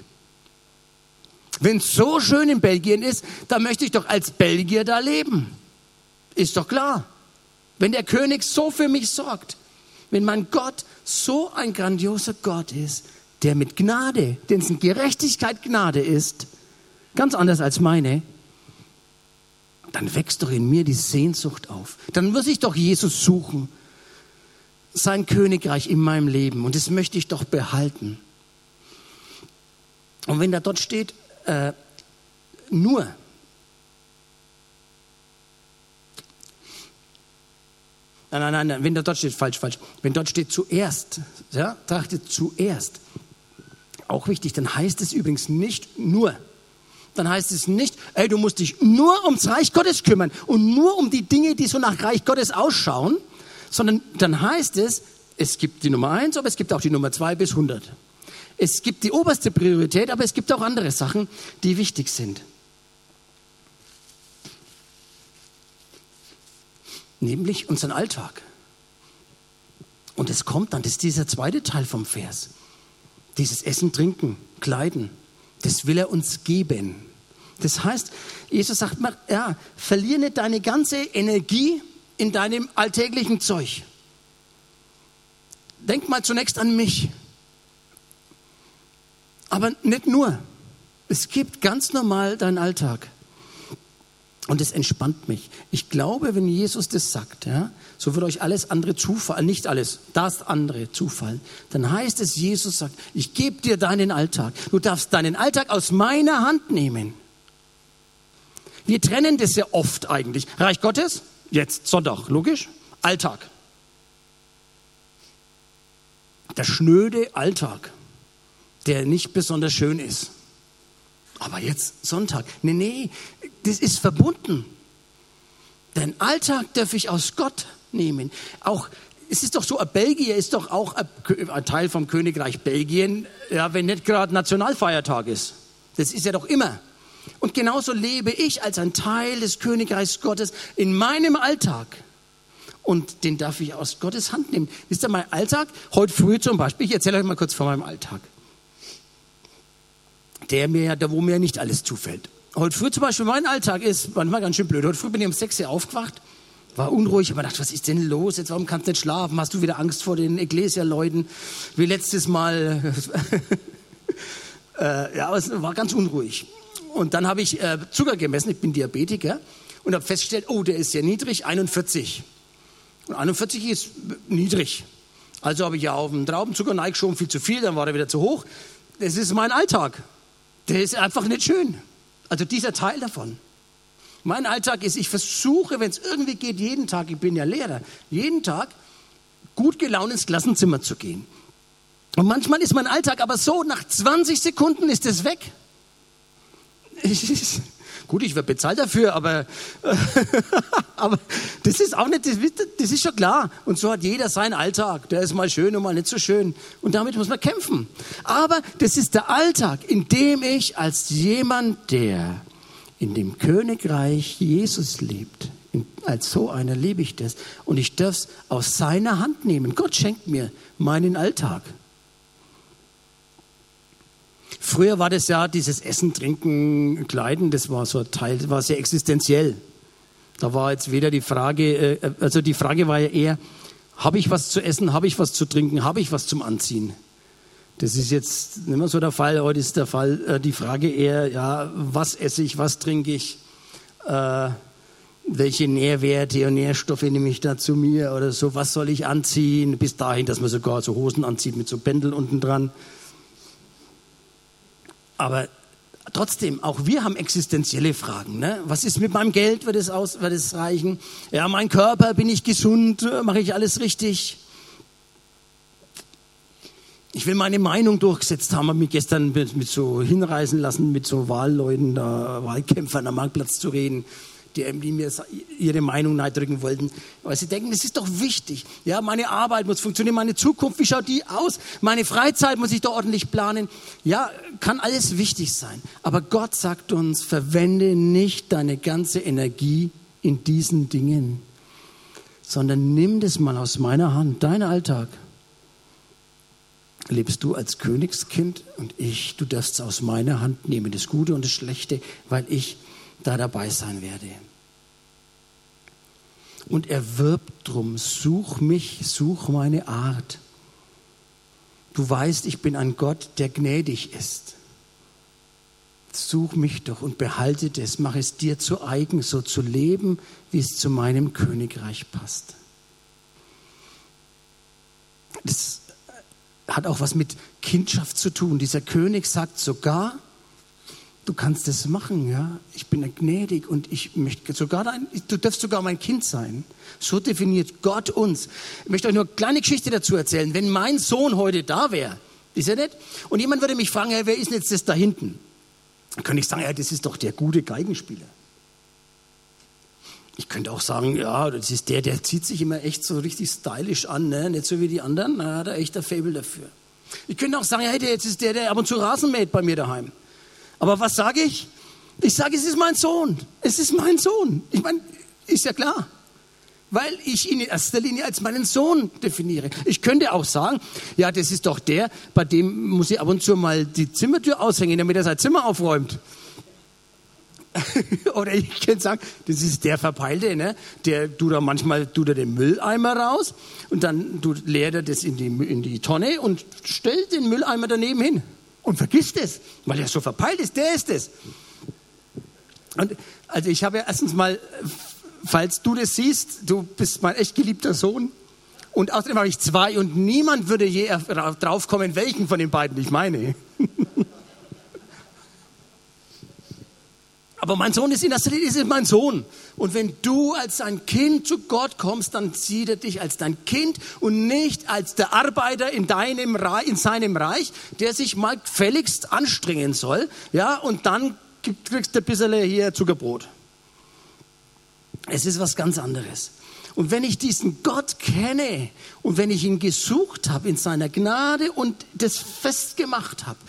Wenn es so schön in Belgien ist, da möchte ich doch als Belgier da leben. Ist doch klar. Wenn der König so für mich sorgt, wenn mein Gott so ein grandioser Gott ist, der mit Gnade, dessen Gerechtigkeit Gnade ist, ganz anders als meine, dann wächst doch in mir die Sehnsucht auf. Dann muss ich doch Jesus suchen, sein Königreich in meinem Leben. Und das möchte ich doch behalten. Und wenn da dort steht, äh, nur, Nein, nein, nein, wenn dort steht, falsch, falsch. Wenn dort steht zuerst, ja, trachtet zuerst. Auch wichtig, dann heißt es übrigens nicht nur. Dann heißt es nicht, ey, du musst dich nur ums Reich Gottes kümmern und nur um die Dinge, die so nach Reich Gottes ausschauen, sondern dann heißt es, es gibt die Nummer eins, aber es gibt auch die Nummer zwei bis hundert. Es gibt die oberste Priorität, aber es gibt auch andere Sachen, die wichtig sind. nämlich unseren Alltag. Und es kommt dann, das ist dieser zweite Teil vom Vers. Dieses Essen, Trinken, Kleiden, das will er uns geben. Das heißt, Jesus sagt mal, ja, verliere nicht deine ganze Energie in deinem alltäglichen Zeug. Denk mal zunächst an mich. Aber nicht nur. Es gibt ganz normal deinen Alltag. Und es entspannt mich. Ich glaube, wenn Jesus das sagt, ja, so wird euch alles andere zufallen, nicht alles, das andere zufallen. Dann heißt es, Jesus sagt, ich gebe dir deinen Alltag. Du darfst deinen Alltag aus meiner Hand nehmen. Wir trennen das ja oft eigentlich. Reich Gottes, jetzt Sonntag, logisch. Alltag. Der schnöde Alltag, der nicht besonders schön ist. Aber jetzt Sonntag. Nee, nee, das ist verbunden. Den Alltag darf ich aus Gott nehmen. Auch es ist doch so, Belgien ist doch auch ein Teil vom Königreich Belgien, ja, wenn nicht gerade Nationalfeiertag ist. Das ist ja doch immer. Und genauso lebe ich als ein Teil des Königreichs Gottes in meinem Alltag. Und den darf ich aus Gottes Hand nehmen. Wisst ihr, mein Alltag, heute früh zum Beispiel, ich erzähle euch mal kurz von meinem Alltag. Der mir, da wo mir nicht alles zufällt. Heute früh zum Beispiel, mein Alltag ist manchmal ganz schön blöd. Heute früh bin ich um 6 Uhr aufgewacht, war unruhig, aber dachte, was ist denn los? Jetzt, warum kannst du nicht schlafen? Hast du wieder Angst vor den Ecclesia-Leuten? Wie letztes Mal. äh, ja, aber es war ganz unruhig. Und dann habe ich äh, Zucker gemessen, ich bin Diabetiker, und habe festgestellt, oh, der ist sehr niedrig, 41. Und 41 ist niedrig. Also habe ich ja auf den Traubenzucker schon viel zu viel, dann war er wieder zu hoch. Das ist mein Alltag. Der ist einfach nicht schön. Also dieser Teil davon. Mein Alltag ist, ich versuche, wenn es irgendwie geht, jeden Tag, ich bin ja Lehrer, jeden Tag gut gelaunt ins Klassenzimmer zu gehen. Und manchmal ist mein Alltag aber so, nach 20 Sekunden ist es weg. Gut, ich werde bezahlt dafür, aber, aber das ist auch nicht, das, das ist schon klar. Und so hat jeder seinen Alltag. Der ist mal schön und mal nicht so schön. Und damit muss man kämpfen. Aber das ist der Alltag, in dem ich als jemand, der in dem Königreich Jesus lebt, als so einer lebe ich das. Und ich darf es aus seiner Hand nehmen. Gott schenkt mir meinen Alltag. Früher war das ja dieses Essen, Trinken, Kleiden, das war so ein Teil, das war sehr existenziell. Da war jetzt weder die Frage, äh, also die Frage war ja eher, habe ich was zu essen, habe ich was zu trinken, habe ich was zum Anziehen? Das ist jetzt nicht mehr so der Fall. Heute ist der Fall äh, die Frage eher, ja, was esse ich, was trinke ich, äh, welche Nährwerte und Nährstoffe nehme ich da zu mir oder so, was soll ich anziehen? Bis dahin, dass man sogar so Hosen anzieht mit so Bändeln unten dran. Aber trotzdem, auch wir haben existenzielle Fragen. Ne? Was ist mit meinem Geld? Wird es, aus, wird es reichen? Ja, mein Körper, bin ich gesund? Mache ich alles richtig? Ich will meine Meinung durchgesetzt haben, habe mich gestern mit, mit so hinreißen lassen, mit so Wahlleuten, da, Wahlkämpfern am Marktplatz zu reden die, die mir ihre Meinung neidrücken wollten, weil sie denken, das ist doch wichtig. Ja, meine Arbeit muss funktionieren, meine Zukunft, wie schaut die aus? Meine Freizeit muss ich da ordentlich planen. Ja, kann alles wichtig sein. Aber Gott sagt uns, verwende nicht deine ganze Energie in diesen Dingen, sondern nimm das mal aus meiner Hand, dein Alltag. Lebst du als Königskind und ich, du darfst es aus meiner Hand nehmen, das Gute und das Schlechte, weil ich da dabei sein werde. Und er wirbt drum, such mich, such meine Art. Du weißt, ich bin ein Gott, der gnädig ist. Such mich doch und behalte das, mach es dir zu eigen, so zu leben, wie es zu meinem Königreich passt. Das hat auch was mit Kindschaft zu tun. Dieser König sagt sogar, du kannst das machen, ja. Ich bin gnädig und ich möchte sogar dein, du darfst sogar mein Kind sein. So definiert Gott uns. Ich möchte euch nur eine kleine Geschichte dazu erzählen. Wenn mein Sohn heute da wäre, ist er nicht? Und jemand würde mich fragen, ja, wer ist denn jetzt das da hinten? Dann könnte ich sagen, ja, das ist doch der gute Geigenspieler. Ich könnte auch sagen, ja, das ist der, der zieht sich immer echt so richtig stylisch an, ne? nicht so wie die anderen, da hat er echt ein Fable dafür. Ich könnte auch sagen, ja, jetzt ist der, der ab und zu Rasen mäht bei mir daheim. Aber was sage ich? Ich sage, es ist mein Sohn. Es ist mein Sohn. Ich meine, ist ja klar. Weil ich ihn in erster Linie als meinen Sohn definiere. Ich könnte auch sagen, ja, das ist doch der, bei dem muss ich ab und zu mal die Zimmertür aushängen, damit er sein Zimmer aufräumt. Oder ich könnte sagen, das ist der Verpeilte, ne? der tut da manchmal tut er den Mülleimer raus und dann leert er das in die, in die Tonne und stellt den Mülleimer daneben hin und vergisst es, weil er so verpeilt ist, der ist es. Und also ich habe ja erstens mal, falls du das siehst, du bist mein echt geliebter Sohn. Und außerdem habe ich zwei und niemand würde je drauf kommen, welchen von den beiden ich meine. Aber mein Sohn ist in erster Linie ist mein Sohn. Und wenn du als ein Kind zu Gott kommst, dann sieht er dich als dein Kind und nicht als der Arbeiter in deinem in seinem Reich, der sich mal gefälligst anstrengen soll, ja, und dann kriegst du ein bisschen hier Zuckerbrot. Es ist was ganz anderes. Und wenn ich diesen Gott kenne und wenn ich ihn gesucht habe in seiner Gnade und das festgemacht habe,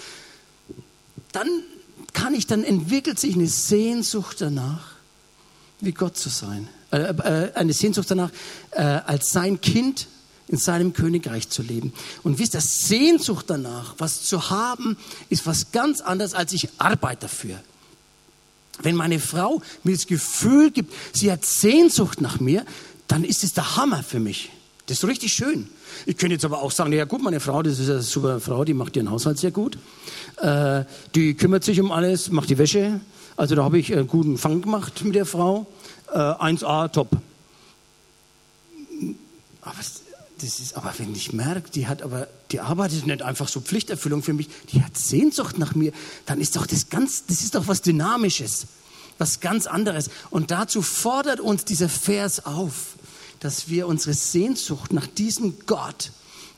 dann kann ich, dann entwickelt sich eine Sehnsucht danach, wie Gott zu sein. Äh, äh, eine Sehnsucht danach, äh, als sein Kind in seinem Königreich zu leben. Und wisst ihr, Sehnsucht danach, was zu haben, ist was ganz anderes, als ich arbeite dafür. Wenn meine Frau mir das Gefühl gibt, sie hat Sehnsucht nach mir, dann ist es der Hammer für mich. Das ist richtig schön. Ich könnte jetzt aber auch sagen, ja gut, meine Frau, das ist eine super Frau, die macht ihren Haushalt sehr gut. Äh, die kümmert sich um alles, macht die Wäsche. Also da habe ich einen guten Fang gemacht mit der Frau. Äh, 1A, top. Aber das ist, aber wenn ich merke, die hat aber, die arbeitet nicht einfach so Pflichterfüllung für mich, die hat Sehnsucht nach mir, dann ist doch das ganz, das ist doch was Dynamisches, was ganz anderes. Und dazu fordert uns dieser Vers auf, dass wir unsere Sehnsucht nach diesem Gott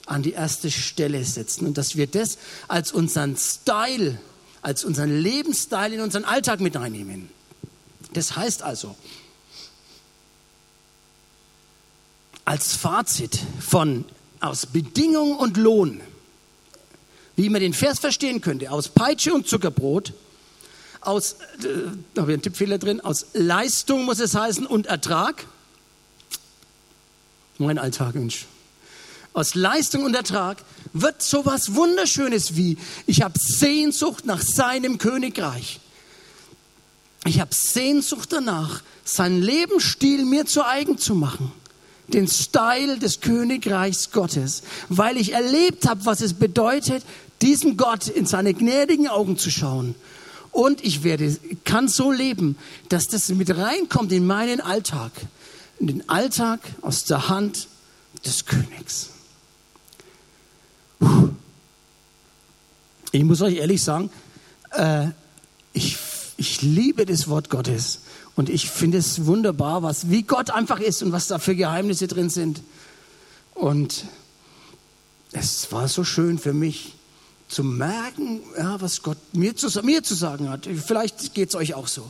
an die erste Stelle setzen und dass wir das als unseren Style, als unseren Lebensstil in unseren Alltag mit einnehmen. Das heißt also, als Fazit von aus Bedingung und Lohn, wie man den Vers verstehen könnte, aus Peitsche und Zuckerbrot, aus, äh, habe ich einen Tippfehler drin, aus Leistung muss es heißen und Ertrag. Mein Alltag, Mensch. Aus Leistung und Ertrag wird sowas Wunderschönes wie, ich habe Sehnsucht nach seinem Königreich. Ich habe Sehnsucht danach, seinen Lebensstil mir zu eigen zu machen den Style des Königreichs Gottes, weil ich erlebt habe, was es bedeutet, diesem Gott in seine gnädigen Augen zu schauen. Und ich werde, kann so leben, dass das mit reinkommt in meinen Alltag, in den Alltag aus der Hand des Königs. Ich muss euch ehrlich sagen, äh, ich, ich liebe das Wort Gottes. Und ich finde es wunderbar, was, wie Gott einfach ist und was da für Geheimnisse drin sind. Und es war so schön für mich zu merken, ja, was Gott mir zu, mir zu sagen hat. Vielleicht geht es euch auch so.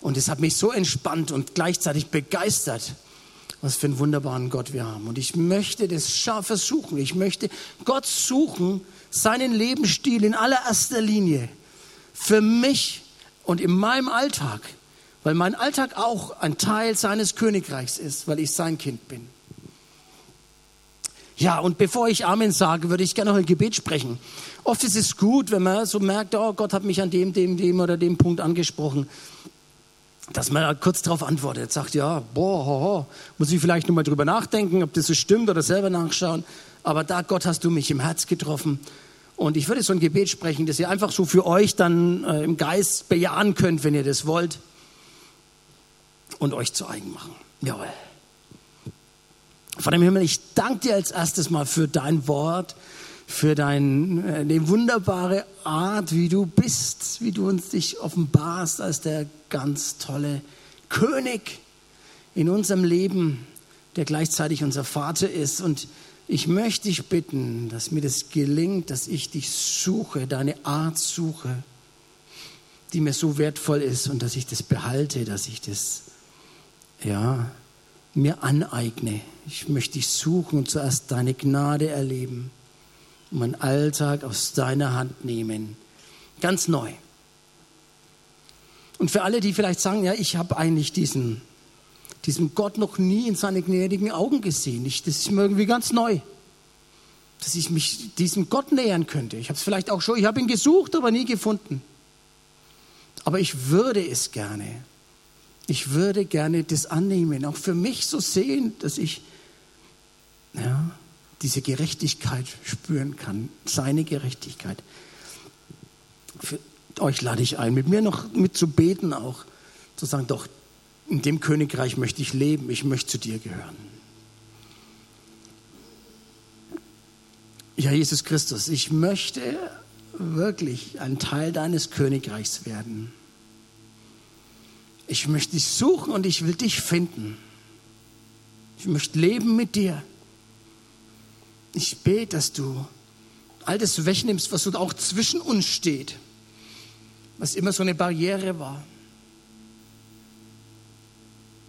Und es hat mich so entspannt und gleichzeitig begeistert, was für einen wunderbaren Gott wir haben. Und ich möchte das versuchen. Ich möchte Gott suchen, seinen Lebensstil in allererster Linie für mich und in meinem Alltag weil mein Alltag auch ein Teil seines Königreichs ist, weil ich sein Kind bin. Ja, und bevor ich Amen sage, würde ich gerne noch ein Gebet sprechen. Oft ist es gut, wenn man so merkt, oh, Gott hat mich an dem, dem, dem oder dem Punkt angesprochen, dass man da kurz darauf antwortet, sagt, ja, boah, ho, ho, muss ich vielleicht nochmal drüber nachdenken, ob das so stimmt oder selber nachschauen. Aber da, Gott, hast du mich im Herz getroffen. Und ich würde so ein Gebet sprechen, das ihr einfach so für euch dann äh, im Geist bejahen könnt, wenn ihr das wollt und euch zu eigen machen. Jawohl. Vater im Himmel, ich danke dir als erstes mal für dein Wort, für deine äh, wunderbare Art, wie du bist, wie du uns dich offenbarst als der ganz tolle König in unserem Leben, der gleichzeitig unser Vater ist. Und ich möchte dich bitten, dass mir das gelingt, dass ich dich suche, deine Art suche, die mir so wertvoll ist und dass ich das behalte, dass ich das ja, mir aneigne. Ich möchte dich suchen und zuerst deine Gnade erleben und meinen Alltag aus deiner Hand nehmen. Ganz neu. Und für alle, die vielleicht sagen, ja, ich habe eigentlich diesen, diesen Gott noch nie in seine gnädigen Augen gesehen. Ich, das ist mir irgendwie ganz neu, dass ich mich diesem Gott nähern könnte. Ich habe es vielleicht auch schon, ich habe ihn gesucht, aber nie gefunden. Aber ich würde es gerne. Ich würde gerne das annehmen, auch für mich so sehen, dass ich ja, diese Gerechtigkeit spüren kann, seine Gerechtigkeit. Für euch lade ich ein, mit mir noch mit zu beten auch, zu sagen, doch, in dem Königreich möchte ich leben, ich möchte zu dir gehören. Ja, Jesus Christus, ich möchte wirklich ein Teil deines Königreichs werden. Ich möchte dich suchen und ich will dich finden. Ich möchte leben mit dir. Ich bete, dass du all das wegnimmst, was auch zwischen uns steht, was immer so eine Barriere war.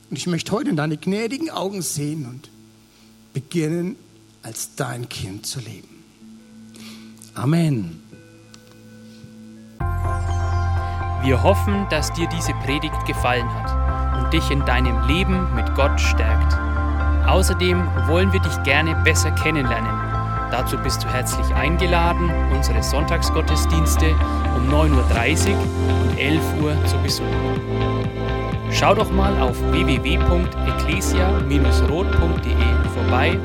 Und ich möchte heute in deine gnädigen Augen sehen und beginnen, als dein Kind zu leben. Amen. Wir hoffen, dass dir diese Predigt gefallen hat und dich in deinem Leben mit Gott stärkt. Außerdem wollen wir dich gerne besser kennenlernen. Dazu bist du herzlich eingeladen, unsere Sonntagsgottesdienste um 9.30 Uhr und 11 Uhr zu besuchen. Schau doch mal auf www.ecclesia-rot.de vorbei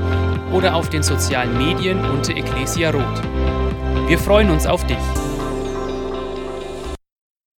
oder auf den sozialen Medien unter Ecclesia Rot. Wir freuen uns auf dich.